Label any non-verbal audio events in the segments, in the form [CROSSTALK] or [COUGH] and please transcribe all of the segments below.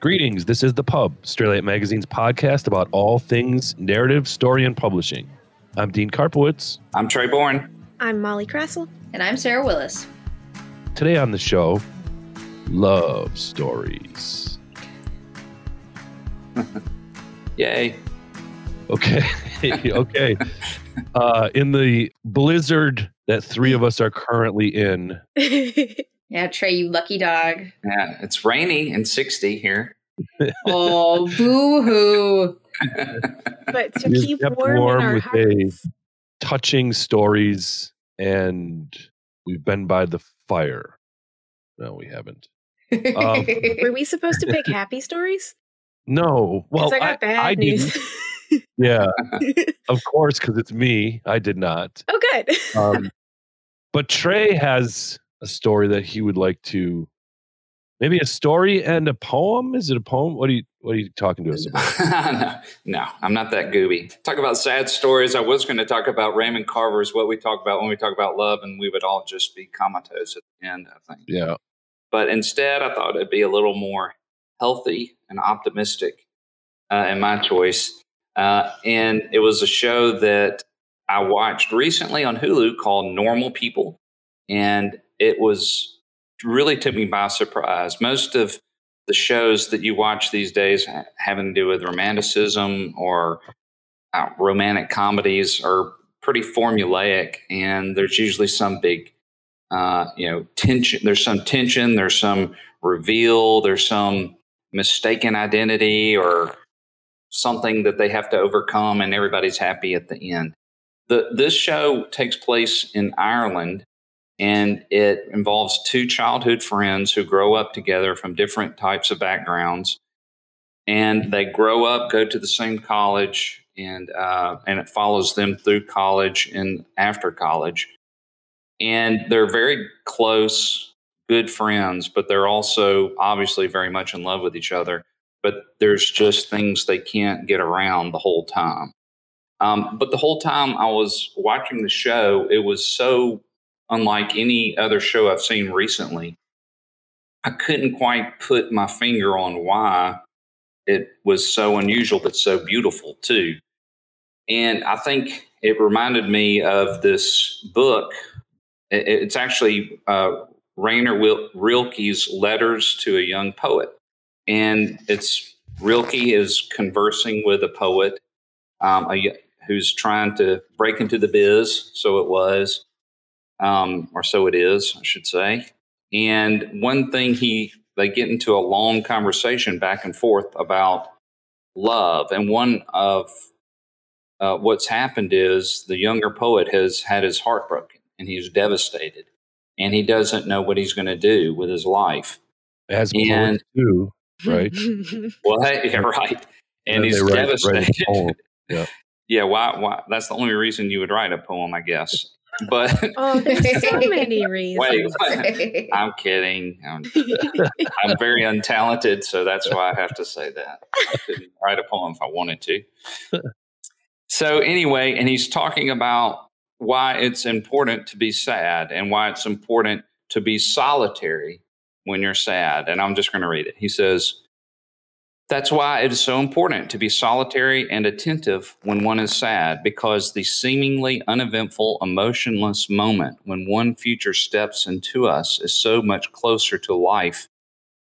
Greetings. This is The Pub, Straylight Magazine's podcast about all things narrative, story, and publishing. I'm Dean Karpowicz. I'm Trey Bourn. I'm Molly Krasel. And I'm Sarah Willis. Today on the show, love stories. [LAUGHS] Yay. Okay. [LAUGHS] okay. Uh, in the blizzard that three of us are currently in, [LAUGHS] Yeah, Trey, you lucky dog. Yeah, it's rainy and 60 here. Oh, boo hoo. [LAUGHS] but to we've keep kept warm, in our with hearts. a touching stories, and we've been by the fire. No, we haven't. Um, [LAUGHS] Were we supposed to pick happy stories? No. Well, I got bad I news. didn't. [LAUGHS] Yeah, of course, because it's me. I did not. oh, good. Um, but Trey has a story that he would like to, maybe a story and a poem. Is it a poem? What are you What are you talking to us about? [LAUGHS] no, no, I'm not that gooby. Talk about sad stories. I was going to talk about Raymond Carver's what we talk about when we talk about love, and we would all just be comatose at the end, I think. Yeah. But instead, I thought it'd be a little more healthy and optimistic uh, in my choice. Uh, and it was a show that I watched recently on Hulu called Normal People. And it was really took me by surprise. Most of the shows that you watch these days having to do with romanticism or uh, romantic comedies are pretty formulaic, and there's usually some big, uh, you know, tension. There's some tension. There's some reveal. There's some mistaken identity or something that they have to overcome, and everybody's happy at the end. The, this show takes place in Ireland and it involves two childhood friends who grow up together from different types of backgrounds. And they grow up go to the same college and uh, and it follows them through college and after college. And they're very close good friends but they're also obviously very much in love with each other. But there's just things they can't get around the whole time. Um, but the whole time i was watching the show it was so unlike any other show I've seen recently. I couldn't quite put my finger on why it was so unusual, but so beautiful too. And I think it reminded me of this book. It's actually uh, Rainer Rilke's Letters to a Young Poet. And it's Rilke is conversing with a poet um, a, who's trying to break into the biz, so it was um, or so it is, I should say. And one thing he they get into a long conversation back and forth about love, and one of uh, what's happened is the younger poet has had his heart broken, and he's devastated, and he doesn't know what he's going to do with his life. As And- poets do, right? [LAUGHS] Well, hey, yeah, right, and Then he's write- write devastated. poem. [LAUGHS] Yeah. yeah, why? Why? That's the only reason you would write a poem, I guess. But oh, there's so [LAUGHS] many reasons. Wait, I'm kidding. I'm, I'm very untalented, so that's why I have to say that. I couldn't write a poem if I wanted to. So, anyway, and he's talking about why it's important to be sad and why it's important to be solitary when you're sad. And I'm just going to read it. He says, that's why it is so important to be solitary and attentive when one is sad, because the seemingly uneventful, emotionless moment when one future steps into us is so much closer to life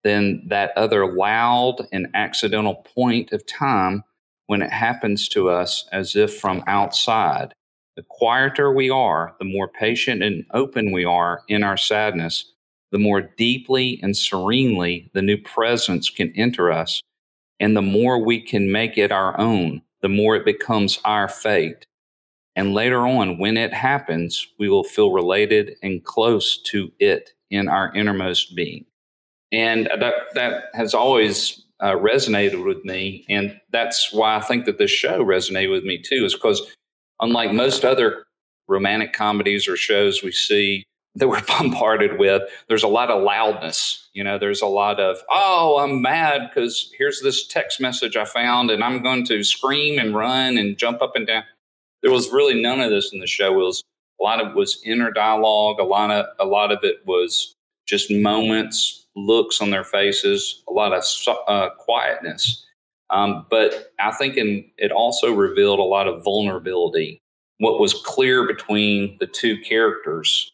than that other loud and accidental point of time when it happens to us as if from outside. The quieter we are, the more patient and open we are in our sadness, the more deeply and serenely the new presence can enter us and the more we can make it our own, the more it becomes our fate. And later on, when it happens, we will feel related and close to it in our innermost being. And that, that has always uh, resonated with me. And that's why I think that this show resonated with me too, is because unlike most other romantic comedies or shows we see that we're [LAUGHS] bombarded with, there's a lot of loudness. You know, there's a lot of, oh, I'm mad because here's this text message I found and I'm going to scream and run and jump up and down. There was really none of this in the show. It was a lot of it was inner dialogue. A lot of a lot of it was just moments, looks on their faces, a lot of uh, quietness. Um, but I think in, it also revealed a lot of vulnerability. What was clear between the two characters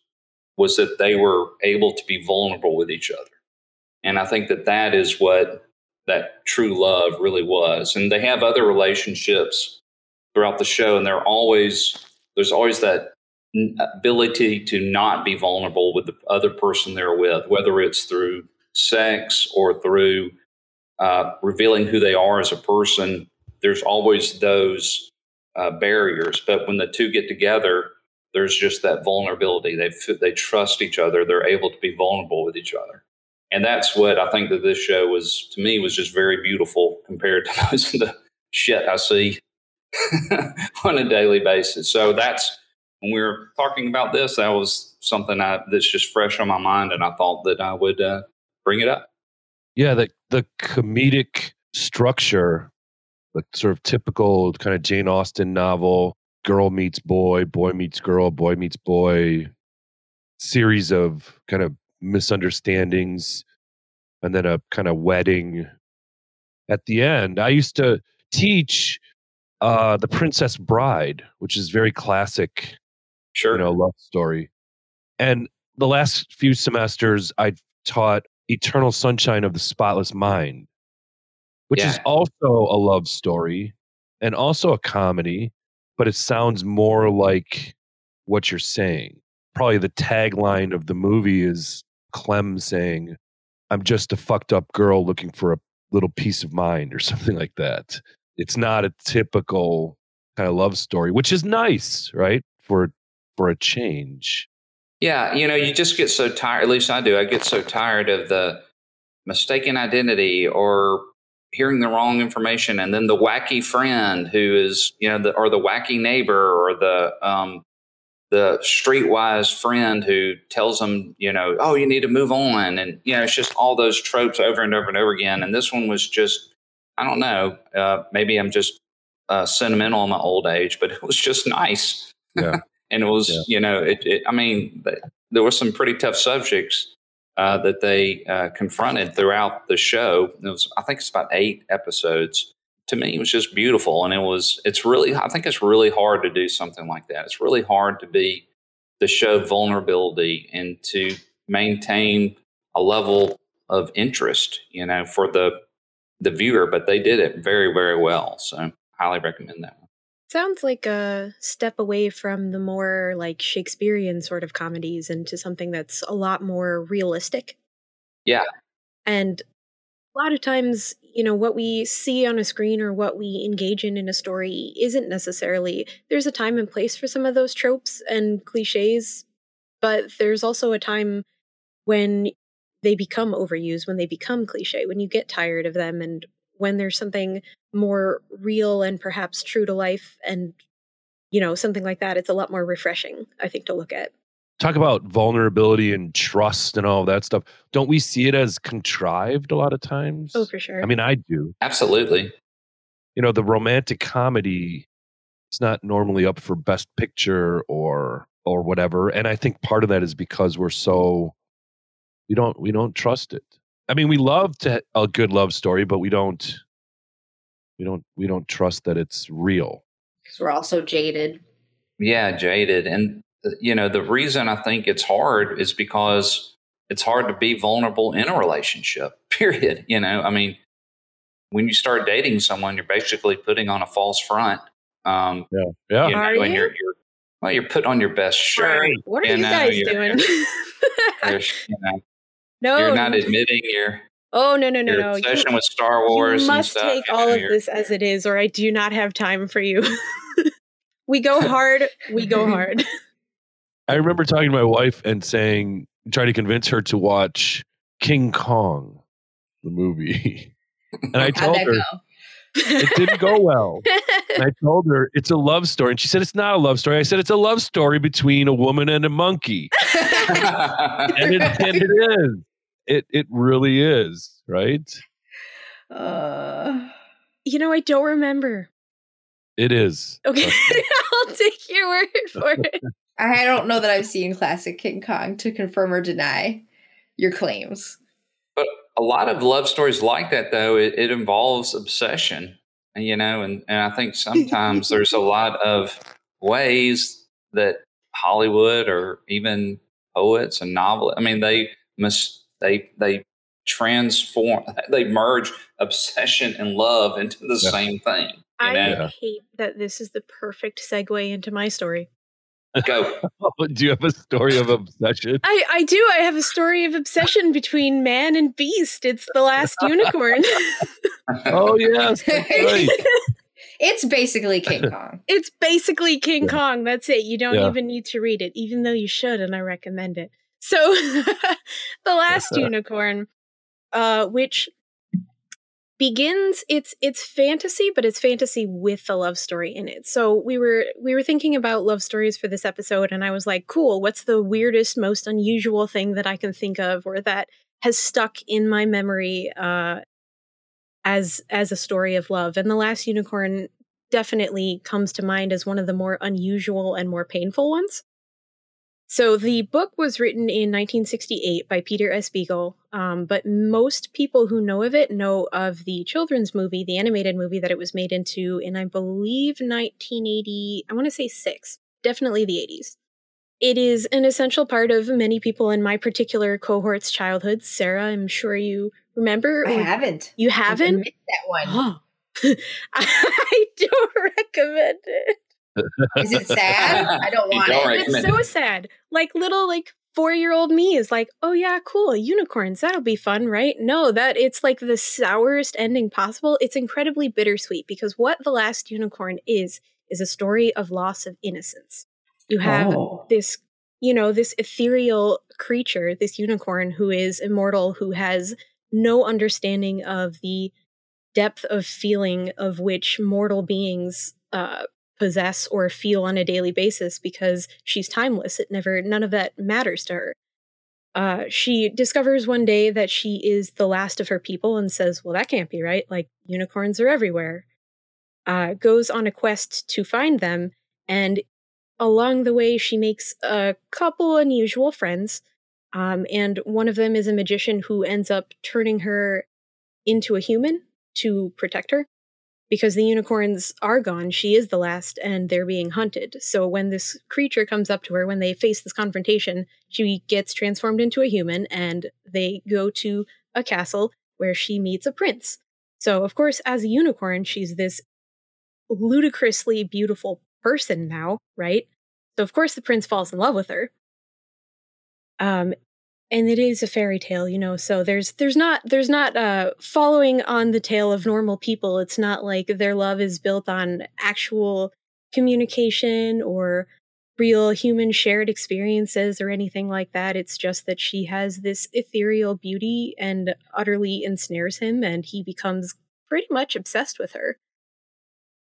was that they were able to be vulnerable with each other. And I think that that is what that true love really was. And they have other relationships throughout the show, and they're always, there's always that ability to not be vulnerable with the other person they're with, whether it's through sex or through uh, revealing who they are as a person. There's always those uh, barriers, but when the two get together, there's just that vulnerability. They they trust each other. They're able to be vulnerable with each other, and that's what I think that this show was to me was just very beautiful compared to [LAUGHS] most of the shit I see [LAUGHS] on a daily basis. So that's when we were talking about this. That was something I, that's just fresh on my mind, and I thought that I would uh, bring it up. Yeah, the the comedic structure, the sort of typical kind of Jane Austen novel girl meets boy, boy meets girl, boy meets boy series of kind of misunderstandings and then a kind of wedding at the end. I used to teach uh The Princess Bride, which is very classic, sure, you know, love story. And the last few semesters I taught Eternal Sunshine of the Spotless Mind, which yeah. is also a love story and also a comedy but it sounds more like what you're saying. Probably the tagline of the movie is Clem saying, I'm just a fucked up girl looking for a little peace of mind or [LAUGHS] something like that. It's not a typical kind of love story, which is nice, right? For for a change. Yeah, you know, you just get so tired, at least I do. I get so tired of the mistaken identity or hearing the wrong information. And then the wacky friend who is you know the or the wacky neighbor or the um the streetwise friend who tells them you know oh you need to move on. And you know it's just all those tropes over and over and over again. And this one was just i don't know uh, maybe i'm just uh, sentimental in my old age but it was just nice. Yeah. [LAUGHS] And it was yeah. you know it, it i mean there were some pretty tough subjects uh, that they uh, confronted throughout the show. It was, I think it's about eight episodes. To me, it was just beautiful, and it was. It's really. I think it's really hard to do something like that. It's really hard to be to show vulnerability and to maintain a level of interest, you know, for the the viewer. But they did it very, very well. So, highly recommend that one. Sounds like a step away from the more like Shakespearean sort of comedies into something that's a lot more realistic. Yeah. And a lot of times, you know, what we see on a screen or what we engage in in a story isn't necessarily, there's a time and place for some of those tropes and cliches, but there's also a time when they become overused, when they become cliche, when you get tired of them and when there's something more real and perhaps true to life and you know something like that it's a lot more refreshing i think to look at. Talk about vulnerability and trust and all that stuff. Don't we see it as contrived a lot of times? Oh for sure. I mean i do. Absolutely. You know the romantic comedy it's not normally up for best picture or or whatever and i think part of that is because we're so we don't we don't trust it. I mean we love to a good love story but we don't we don't we don't trust that it's real. Because we're also jaded. Yeah jaded. And uh, you know the reason i think it's hard is because it's hard to be vulnerable in a relationship [LAUGHS] period you know? I mean when you start dating someone you're basically putting on a false front um yeah. Yeah. you know, are you? you're, you're well you're putting on your best shirt what are you, you know, guys doing? [LAUGHS] you know, no. you're not admitting you're Oh no no no no! Obsession you, with Star Wars. You must take all of this as it is, or I do not have time for you. [LAUGHS] we go [LAUGHS] hard. we go hard. [LAUGHS] I remember talking to my wife and saying, trying to convince her to watch King Kong, the movie, and I told her. Go? it didn't go well. and I told her it's a love story. And she said, It's not a love story. I said, It's a love story between a woman and a monkey. and, it, and it is it it really is, right? Uh, you know, I don't remember. It is. Okay, [LAUGHS] I'll take your word [LAUGHS] for it. I don't know that I've seen classic King Kong to confirm or deny. your claims. But a lot of love stories like that, though, it, it involves obsession, you know, and, and I think sometimes there's a [LAUGHS] lot of ways that Hollywood or even poets and novelists, I mean, they must, they, they transform, [LAUGHS] they merge obsession and love into the Yeah. same thing. You I know? Yeah. hate that this is the perfect segue into my story. Go. [LAUGHS] Oh, do you have a story of obsession? I, I do. I have a story of obsession between man and beast. It's the last unicorn. [LAUGHS] Oh yes, right. it's basically King Kong. it's basically King Yeah. Kong. That's it. You don't Yeah. even need to read it, even though you should, and I recommend it. So, [LAUGHS] the last unicorn, uh, which begins it's it's fantasy but it's fantasy with a love story in it. So we were we were thinking about love stories for this episode and i was like cool what's the weirdest most unusual thing that i can think of or that has stuck in my memory uh as as a story of love? And the last unicorn definitely comes to mind as one of the more unusual and more painful ones so the book was written in 1968 by Peter S. Beagle, um, but most people who know of it know of the children's movie, the animated movie that it was made into in, I believe, 1980. I want to say six, definitely the 80s. It is an essential part of many people in my particular cohort's childhood. Sarah, I'm sure you remember. I haven't. You haven't? missed that one. [GASPS] [LAUGHS] I don't [LAUGHS] recommend it. Is it sad? [LAUGHS] I don't want don't it. recommend It's so sad. Like little like four year old me is like, oh yeah, cool, unicorns, that'll be fun, right? No, that it's like the sourest ending possible. It's incredibly bittersweet because what the last unicorn is is a story of loss of innocence. You have Oh. this, you know, this ethereal creature, this unicorn who is immortal, who has no understanding of the depth of feeling of which mortal beings uh, possess or feel on a daily basis because she's timeless. It never, none of that matters to her. Uh, she discovers one day that she is the last of her people and says, Well, that can't be right. Like, unicorns are everywhere. Uh, goes on a quest to find them. And along the way, she makes a couple unusual friends. Um, and one of them is a magician who ends up turning her into a human to protect her because the unicorns are gone. She is the last, and they're being hunted. So when this creature comes up to her, when they face this confrontation, she gets transformed into a human, and they go to a castle where she meets a prince. So, of course, as a unicorn, she's this ludicrously beautiful person now, right? So, of course, the prince falls in love with her. Um, and it is a fairy tale you know so there's there's not there's not uh following on the tale of normal people. It's not like their love is built on actual communication or real human shared experiences or anything like that. It's just that she has this ethereal beauty and utterly ensnares him and he becomes pretty much obsessed with her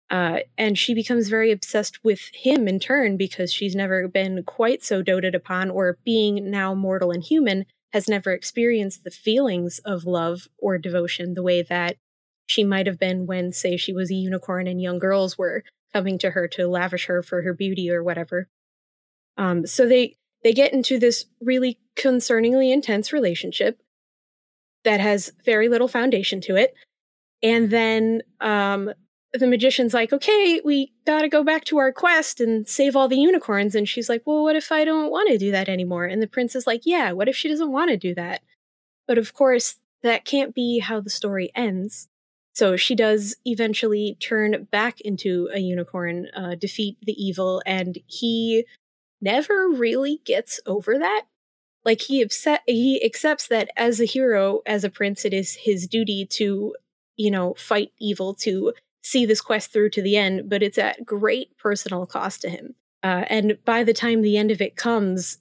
uh, and she becomes very obsessed with him in turn because she's never been quite so doted upon, or being now mortal and human, has never experienced the feelings of love or devotion the way that she might have been when, say, she was a unicorn and young girls were coming to her to lavish her for her beauty or whatever. Um, so they they get into this really concerningly intense relationship that has very little foundation to it, and then um, the magician's like, okay, we gotta go back to our quest and save all the unicorns. And she's like, well, what if I don't want to do that anymore? And the prince is like, yeah, what if she doesn't want to do that? But of course, that can't be how the story ends. So she does eventually turn back into a unicorn, uh, defeat the evil, and he never really gets over that. Like he upset, he accepts that as a hero, as a prince, it is his duty to, you know, fight evil to see this quest through to the end, but it's at great personal cost to him. Uh, and by the time the end of it comes,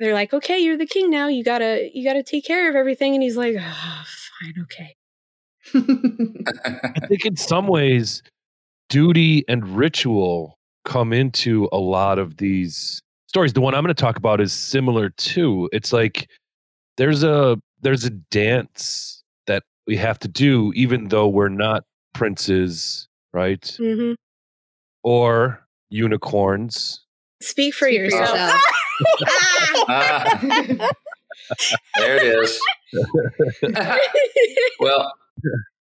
they're like, "Okay, you're the king now. You gotta, you gotta take care of everything." And he's like, oh, "Fine, okay." [LAUGHS] I think in some ways, duty and ritual come into a lot of these stories. The one I'm going to talk about is similar too. It's like there's a there's a dance that we have to do, even though we're not princes, right? hmm Or unicorns. Speak for Speak for yourself. yourself. Ah, [LAUGHS] [LAUGHS] there it is. [LAUGHS] well,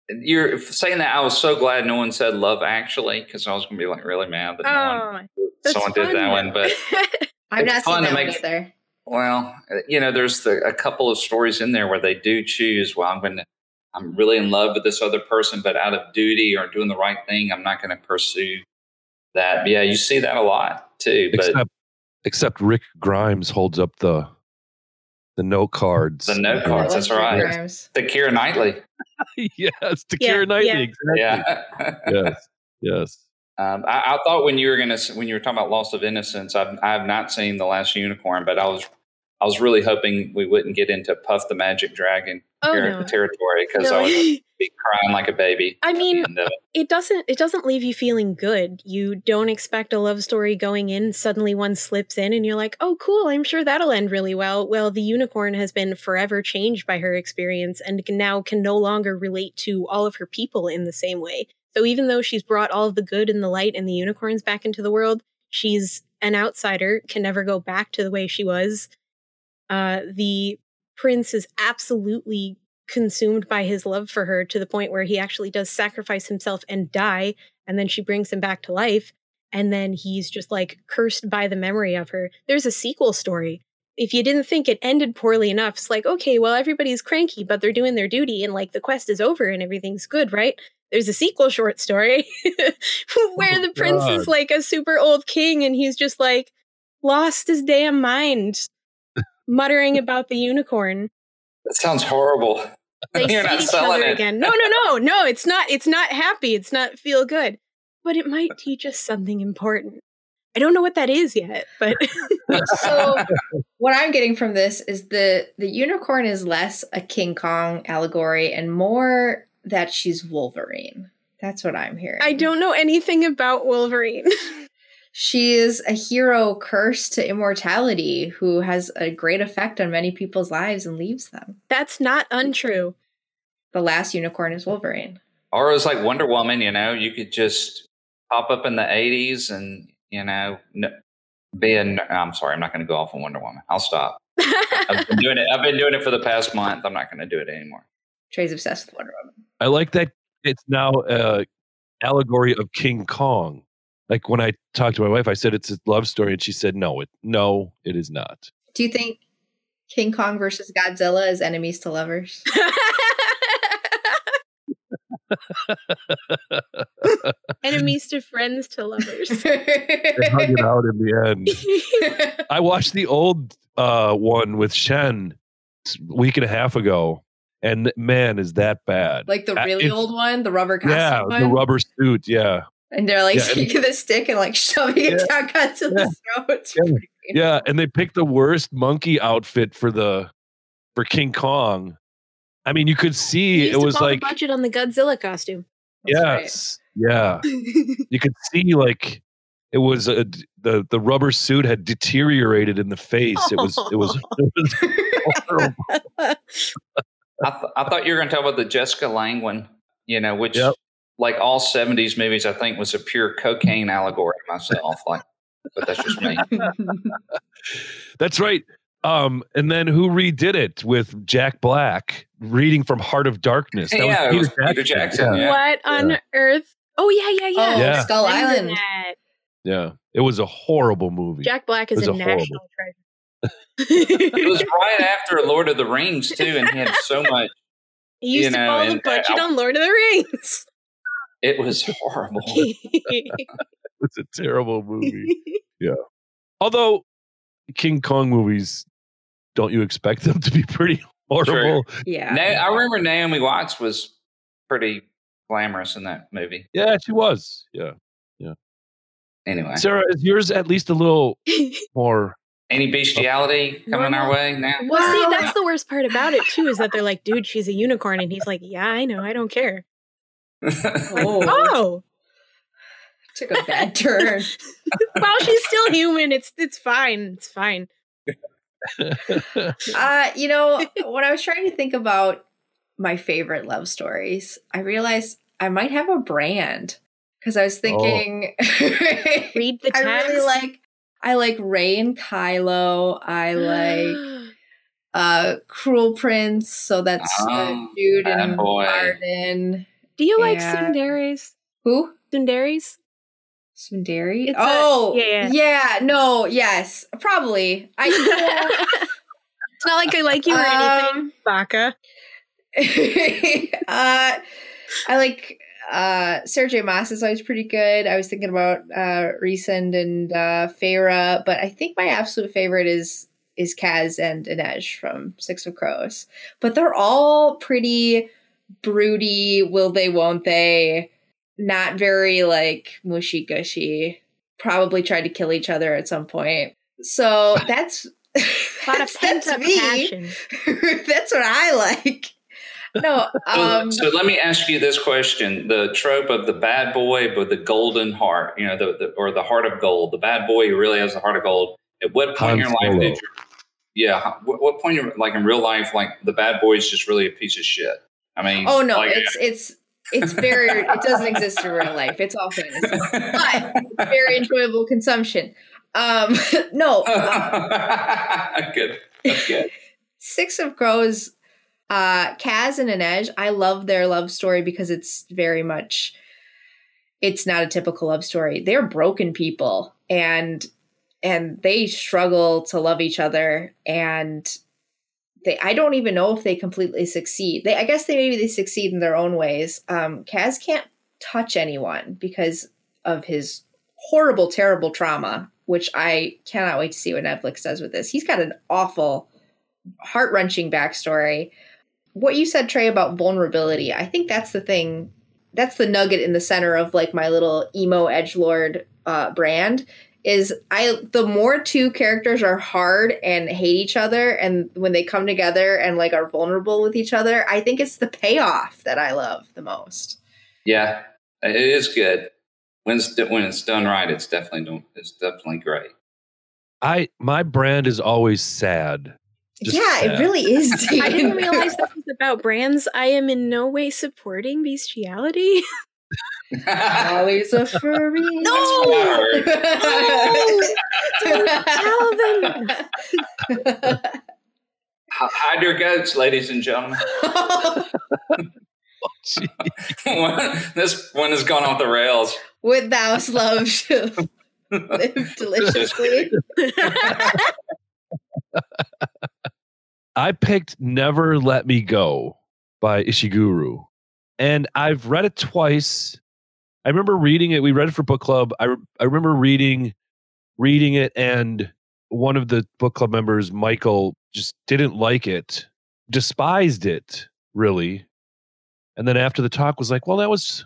you're saying that I was so glad no one said Love Actually because I was going to be like really mad that no one, Oh, that's someone did that fun, one. But I've It's not fun seen to that one make- either. well, you know, there's the, a couple of stories in there where they do choose. Well, I'm going to. I'm really in love with this other person, but out of duty or doing the right thing, I'm not going to pursue that. But yeah, you see that a lot too. But except except Rick Grimes holds up the the note cards. The note Oh, cards, that's right. Grimes. the Keira Knightley, [LAUGHS] yes, to Yeah, Keira Knightley. yeah. Exactly. yeah. [LAUGHS] Yes. Yes. Um, I, I thought when you were gonna when you were talking about loss of innocence, I've I've not seen the last unicorn, but I was I was really hoping we wouldn't get into Puff the Magic Dragon Oh, no. territory because No. I would [LAUGHS] be crying like a baby. I mean, And, uh, it doesn't it doesn't leave you feeling good. You don't expect a love story going in, suddenly one slips in and you're like, "Oh, cool, I'm sure that'll end really well." Well, the unicorn has been forever changed by her experience and now can no longer relate to all of her people in the same way. So even though she's brought all of the good and the light and the unicorns back into the world, she's an outsider, can never go back to the way she was. Uh the prince is absolutely consumed by his love for her to the point where he actually does sacrifice himself and die and then she brings him back to life and then he's just like cursed by the memory of her. There's a sequel story. If you didn't think it ended poorly enough it's like okay well everybody's cranky but they're doing their duty and like the quest is over and everything's good right? There's a sequel short story [LAUGHS] where Oh, the prince is like a super old king and he's just like lost his damn mind muttering about the unicorn that sounds horrible. they [LAUGHS] You're see not each selling other it. again. No, no, no, no. It's not. It's not happy. It's not feel good. But it might teach us something important. I don't know what that is yet, but [LAUGHS] So what I'm getting from this is the the unicorn is less a King Kong allegory and more that she's Wolverine. That's what I'm hearing. I don't know anything about Wolverine. [LAUGHS] She is a hero cursed to immortality who has a great effect on many people's lives and leaves them. That's not untrue. The last unicorn is Wolverine. Or it was like Wonder Woman, you know, you could just pop up in the 80s and, you know, n- be a. n- I'm sorry, I'm not going to go off on Wonder Woman. I'll stop. [LAUGHS] I've been doing it. I've been doing it for the past month. I'm not going to do it anymore. Trey's obsessed with Wonder Woman. I like that it's now a allegory of King Kong. Like when I talked to my wife, I said it's a love story, and she said, "No, it no, it is not." Do you think King Kong versus Godzilla is enemies to lovers? [LAUGHS] Enemies to friends to lovers. [LAUGHS] They hug it out in the end. [LAUGHS] I watched the old uh, one with Shen a week and a half ago, and man, is that bad? like the really it's- old one, the rubber costume yeah, one. the rubber suit. Yeah, and they're like Yeah, and- taking the stick and like [LAUGHS] shoving it Yeah. down Godzilla's throat. Yeah. pretty painful. yeah, and they picked the worst monkey outfit for the for King Kong. I mean, you could see He it used was like budget on the Godzilla costume. That's right. yes, yeah. [LAUGHS] you could see like it was a, the the rubber suit had deteriorated in the face. It was it was [LAUGHS] it was horrible. I, th- I thought you were going to talk about the Jessica Lange one, you know, which, Yep. Like all 70s movies, I think was a pure cocaine allegory myself. Like, but that's just me. [LAUGHS] That's right. Um, and then who redid it with Jack Black reading from Heart of Darkness? That Yeah, it was was Peter Jackson, Yeah. yeah. What on earth? Oh yeah, yeah, yeah. Oh, Yeah. Skull Remember Island. yeah, it was a horrible movie. Jack Black is It a was a horrible- national treasure. It was right after Lord of the Rings, too, and he had so much. He used you to know, follow the and, uh, budget I- on Lord of the Rings. [LAUGHS] It was horrible. [LAUGHS] It's a terrible movie. [LAUGHS] Yeah. Although King Kong movies, don't you expect them to be pretty horrible? yeah. Na- I remember Naomi Watts was pretty glamorous in that movie. Yeah, she was. Yeah. Yeah. Anyway, Sarah, is yours at least a little [LAUGHS] more? any bestiality coming our way now? Well, see, that's the worst part about it too, is that they're like, dude, she's a unicorn, and he's like, yeah, I know, I don't care. Like, Oh. [LAUGHS] oh, Took a bad turn. [LAUGHS] well, she's still human. It's it's fine. It's fine. [LAUGHS] Uh, you know, when I was trying to think about my favorite love stories, I realized I might have a brand because I was thinking Read the I really like I like Rey and Kylo. I [GASPS] like uh, Cruel Prince. So that's Oh, Jude bad and boy. Arden. Do you like Yeah. Tsunderes? Who? Tsunderes? Tsundere? It's a- oh, yeah, yeah. No, yes, probably. I [LAUGHS] It's not like I like you or anything, Um, Baka. [LAUGHS] uh, I like uh, Sarah J. Maas is always pretty good. I was thinking about uh, Rhysand and uh, Feyre, but I think my absolute favorite is is Kaz and Inej from Six of Crows. But they're all pretty broody. Will they? Won't they? Not very like mushy gushy. Probably tried to kill each other at some point. So [LAUGHS] that's A lot of [LAUGHS] that's, pent that's up me. [LAUGHS] that's what I like. No, So, um, so let me ask you this question: the trope of the bad boy with the golden heart, you know, the, the or the heart of gold, the bad boy who really has the heart of gold. At what point in your life Solo. did you? Yeah, what, what point, in, like in real life, like the bad boy is just really a piece of shit. I mean, oh no, like, it's it's it's very it doesn't exist in real life. It's all fantasy, but it's very enjoyable consumption. Um, [LAUGHS] no, [LAUGHS] uh, good. That's good. [LAUGHS] Six of Crows, uh, Kaz and Inej, I love their love story because it's very much it's not a typical love story. They're broken people and and they struggle to love each other and they I don't even know if they completely succeed. They I guess they maybe they succeed in their own ways. Um Kaz can't touch anyone because of his horrible, terrible trauma, which I cannot wait to see what Netflix does with this. He's got an awful, heart wrenching backstory. What you said, Trey, about vulnerability, I think that's the thing. That's the nugget in the center of like my little emo edge lord uh, brand. Is I the more two characters are hard and hate each other, and when they come together and like are vulnerable with each other, I think it's the payoff that I love the most. Yeah, it is good. When it's, when it's done right, it's definitely done, it's definitely great. I my brand is always sad. Just yeah, it really is. [LAUGHS] I didn't realize this was about brands. I am in no way supporting bestiality. [LAUGHS] Always a furry. [LAUGHS] No! Don't tell them. H- Hide your goats, ladies and gentlemen. [LAUGHS] [LAUGHS] this one has gone off the rails. Would thou love to live deliciously? I picked Never Let Me Go by Ishiguro. And I've read it twice. I remember reading it. We read it for book club. I, re- I remember reading reading it and one of the book club members, Michael, just didn't like it, despised it, really. And then after the talk was like, well, that was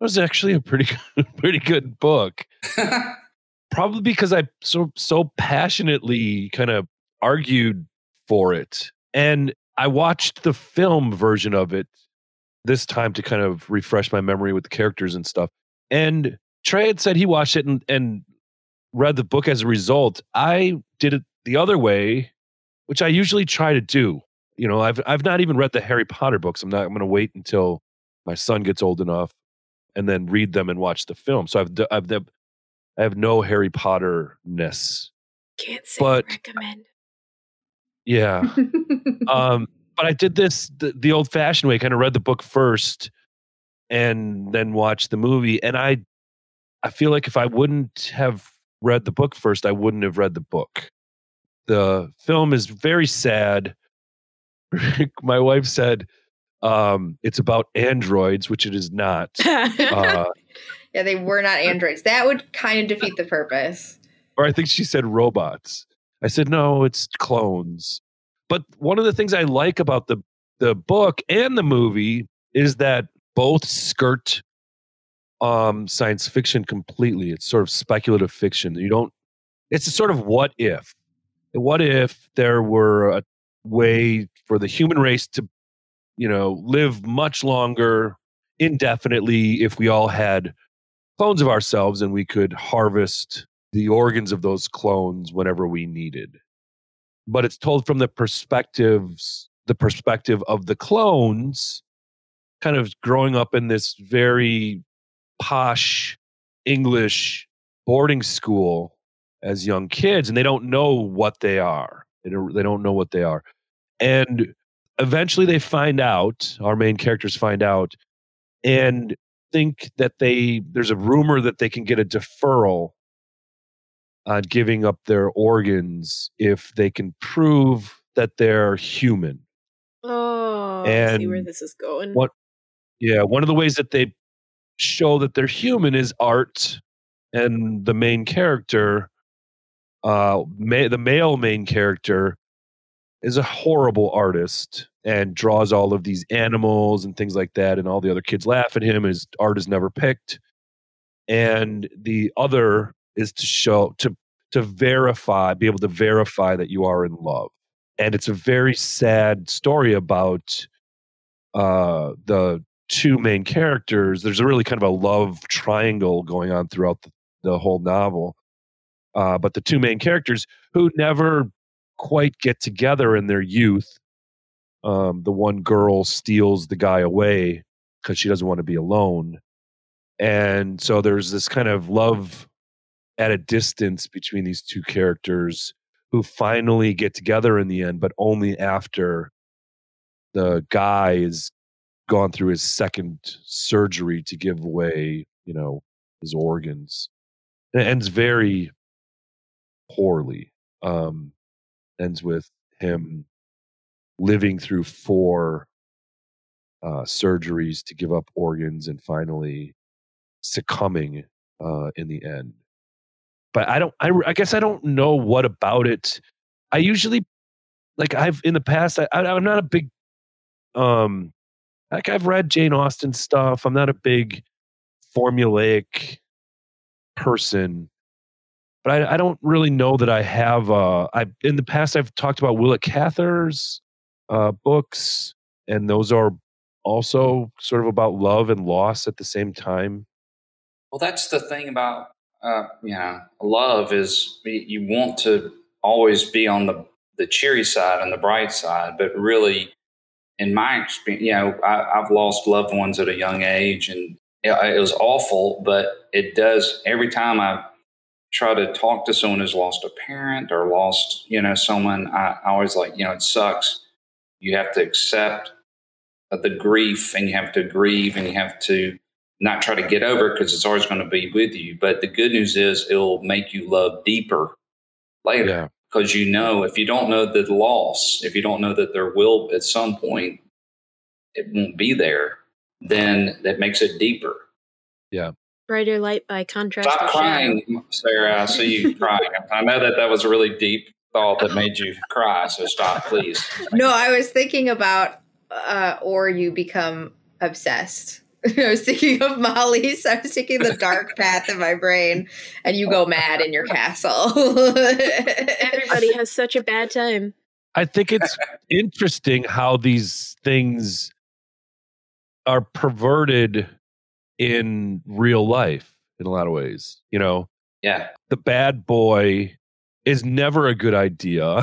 that was actually a pretty [LAUGHS] good, pretty good book. [LAUGHS] Probably because I so so passionately kind of argued for it. And I watched the film version of it this time to kind of refresh my memory with the characters and stuff. And Trey had said he watched it and, and read the book as a result. I did it the other way, which I usually try to do. You know, I've I've not even read the Harry Potter books. I'm not I'm going to wait until my son gets old enough and then read them and watch the film. So I've I've I have no Harry Potter ness. Can't say But- recommend. Yeah. [LAUGHS] um, but I did this the, the old fashioned way, kind of read the book first and then watched the movie. And I I feel like if I wouldn't have read the book first, I wouldn't have read the book. The film is very sad. [LAUGHS] My wife said um, it's about androids, which it is not. Uh, [LAUGHS] yeah, they were not androids. That would kind of defeat the purpose. or I think she said robots. I said no, it's clones. But one of the things I like about the the book and the movie is that both skirt um science fiction completely. It's sort of speculative fiction. You don't it's a sort of what if. What if there were a way for the human race to you know live much longer indefinitely if we all had clones of ourselves and we could harvest the organs of those clones whenever we needed. But it's told from the perspectives, the perspective of the clones, kind of growing up in this very posh English boarding school as young kids, and they don't know what they are. They don't, they don't know what they are. And eventually they find out, our main characters find out, and think that they there's a rumor that they can get a deferral on giving up their organs if they can prove that they're human. Oh, I see where this is going. What yeah, one of the ways that they show that they're human is art and the main character uh ma- the male main character is a horrible artist and draws all of these animals and things like that and all the other kids laugh at him his art is never picked and the other is to show to to verify be able to verify that you are in love. And it's a very sad story about uh the two main characters. There's a really kind of a love triangle going on throughout the, the whole novel. Uh but the two main characters who never quite get together in their youth um the one girl steals the guy away because she doesn't want to be alone. And so there's this kind of love at a distance between these two characters who finally get together in the end, but only after the guy is gone through his second surgery to give away, you know, his organs. It ends very poorly. Um, ends with him living through four uh, surgeries to give up organs and finally succumbing uh, in the end but I don't. I, I guess I don't know what about it. I usually like I've in the past. I, I I'm not a big um like I've read Jane Austen stuff. I'm not a big formulaic person, but I, I don't really know that I have. Uh, I in the past I've talked about Willa Cather's uh, books, and those are also sort of about love and loss at the same time. Well, that's the thing about uh, you know, love is you want to always be on the the cheery side and the bright side, but really, in my experience, you know, I, have lost loved ones at a young age, and it, it, was awful. But it does every time I try to talk to someone who's lost a parent or lost, you know, someone. I, I always like, you know, it sucks. You have to accept the grief, and you have to grieve, and you have to not try to get over because it's always going to be with you. But the good news is it'll make you love deeper later because yeah. you know if you don't know the loss, if you don't know that there will at some point it won't be there, then that makes it deeper. Yeah. Brighter light by contrast. Stop crying, Sarah. I see you crying. [LAUGHS] I know that that was a really deep thought that made you cry. So stop, please. No, I was thinking about, uh, or you become obsessed [LAUGHS] I was thinking of Molly, [LAUGHS] so I was taking the dark [LAUGHS] path in my brain, and you go mad in your castle. Everybody has such a bad time. I think it's interesting how these things are perverted in real life in a lot of ways. You know, yeah, the bad boy is never a good idea.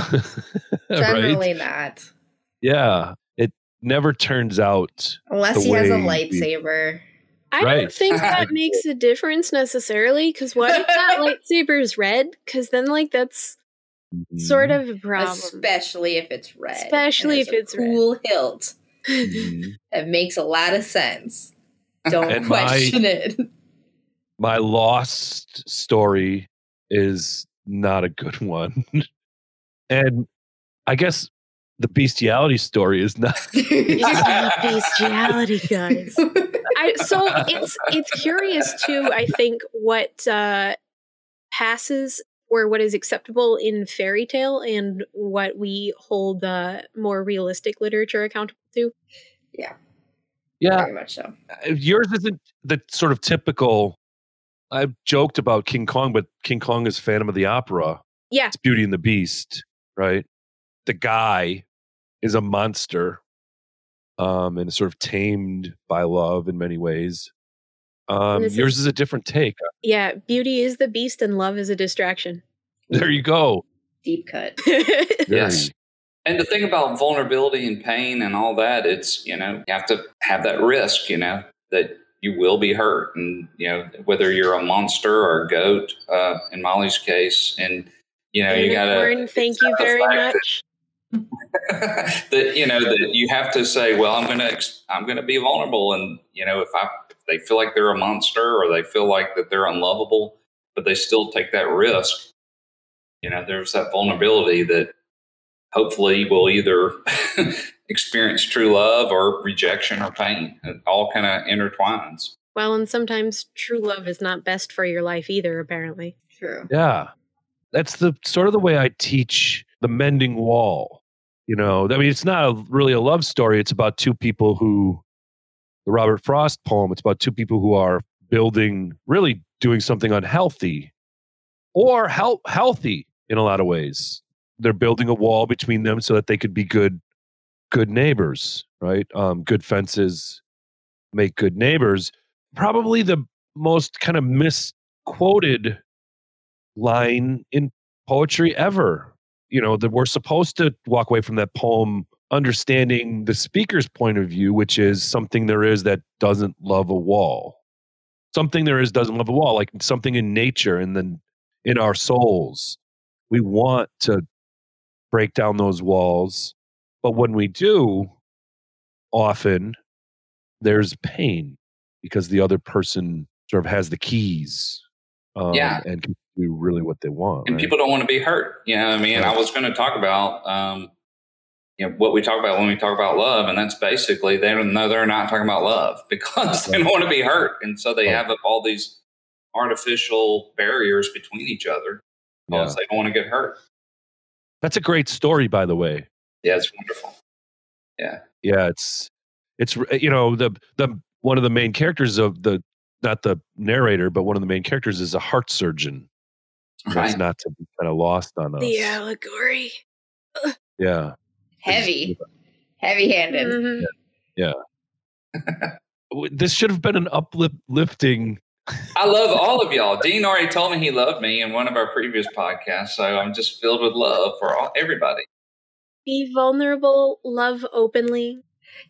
Generally right? not. Yeah never turns out unless he has a lightsaber. I right. don't think that [LAUGHS] makes a difference necessarily. Because what if that [LAUGHS] lightsaber is red? Because then, like, that's mm-hmm. sort of a problem. Especially if it's red. Especially if it's cool red. hilt. Mm-hmm. [LAUGHS] It makes a lot of sense. Don't and question my, it. My lost story is not a good one. and I guess the bestiality story is not [LAUGHS] bestiality, guys. [LAUGHS] I, so it's it's curious too. I think what uh, passes or what is acceptable in fairy tale and what we hold the more realistic literature accountable to. Yeah. Yeah. Very much so. Uh, yours isn't the sort of typical. I've joked about King Kong, but King Kong is Phantom of the Opera. Yeah. It's Beauty and the Beast, right? The guy is a monster um, and sort of tamed by love in many ways. Um, yours is, is, a different take. Yeah, beauty is the beast and love is a distraction. There you go. Deep cut. [LAUGHS] yes. And the thing about vulnerability and pain and all that, it's, you know, you have to have that risk, you know, that you will be hurt. And, you know, whether you're a monster or a goat, uh, in Molly's case, and, you know, Unicorn, you got to. Thank you very much. [LAUGHS] that you know that you have to say, well, I'm gonna I'm gonna be vulnerable, and you know if I if they feel like they're a monster or they feel like that they're unlovable, but they still take that risk. You know, there's that vulnerability that hopefully will either [LAUGHS] experience true love or rejection or pain. It all kind of intertwines. Well, and sometimes true love is not best for your life either, apparently. True. Yeah. That's the sort of the way I teach the mending wall. You know, I mean, it's not a, really a love story. It's about two people who, the Robert Frost poem, it's about two people who are building, really doing something unhealthy or health, healthy in a lot of ways. They're building a wall between them so that they could be good, good neighbors, right? Um, good fences make good neighbors probably the most kind of misquoted line in poetry ever. You know, that we're supposed to walk away from that poem understanding the speaker's point of view, which is something there is that doesn't love a wall. Something there is doesn't love a wall, like something in nature and then in our souls. We want to break down those walls. But when we do, often there's pain because the other person sort of has the keys um, yeah. and can do really what they want. And right? people don't want to be hurt. You know, what I mean, I was going to talk about, um, you know, what we talk about when we talk about love, and that's basically they don't know they're not talking about love [LAUGHS] because they don't want to be hurt, and so they have up all these artificial barriers between each other because yeah. they don't want to get hurt. That's a great story, by the way. Yeah, it's wonderful. Yeah, yeah, it's it's you know the the one of the main characters of the not the narrator, but one of the main characters is a heart surgeon. Right. That's not to be kind of lost on us. The allegory. Yeah. Heavy. Heavy handed. Mm-hmm. Yeah. yeah. [LAUGHS] this should have been an uplifting. I love [LAUGHS] all of y'all. Dean already told me he loved me in one of our previous podcasts, so I'm just filled with love for all, everybody. Be vulnerable, love openly,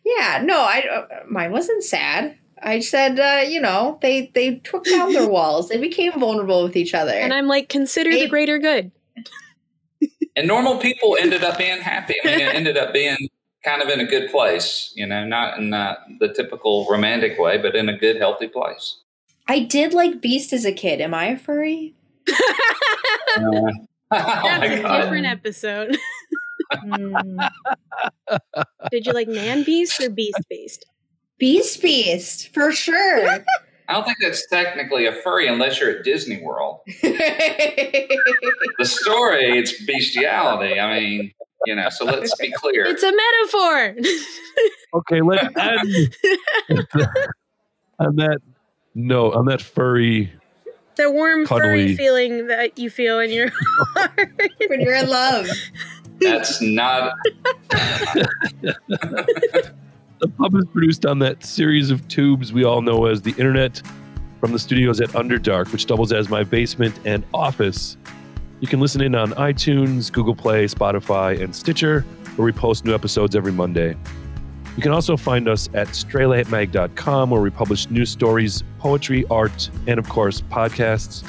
yeah, no, I uh, mine wasn't sad. I said, uh, you know, they they took down their [LAUGHS] walls. They became vulnerable with each other. And I'm like, consider they, the greater good. and normal people ended up being happy. I mean, it ended up being kind of in a good place. You know, not in uh, the typical romantic way, but in a good, healthy place. I did like Beast as a kid. Am I a furry? uh, [LAUGHS] That's oh a God. different episode. Mm. [LAUGHS] Did you like Man Beast or Beast Beast? Beast Beast, for sure. I don't think that's technically a furry unless you're at Disney World. [LAUGHS] the story, it's bestiality. I mean, you know, so let's be clear. It's a metaphor. [LAUGHS] okay, let's end on that no, on that furry the warm cuddly. furry feeling that you feel in your heart when you're in love. That's not. [LAUGHS] the pub is produced on that series of tubes we all know as the internet from the studios at Underdark, which doubles as my basement and office. You can listen in on iTunes, Google Play, Spotify, and Stitcher, where we post new episodes every Monday. You can also find us at straylightmag.com, where we publish news stories, poetry, art, and of course, podcasts.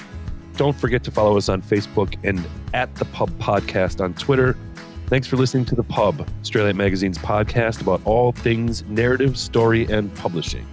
Don't forget to follow us on Facebook and at the Pub Podcast on Twitter. Thanks for listening to The Pub, Straylight Magazine's podcast about all things narrative, story, and publishing.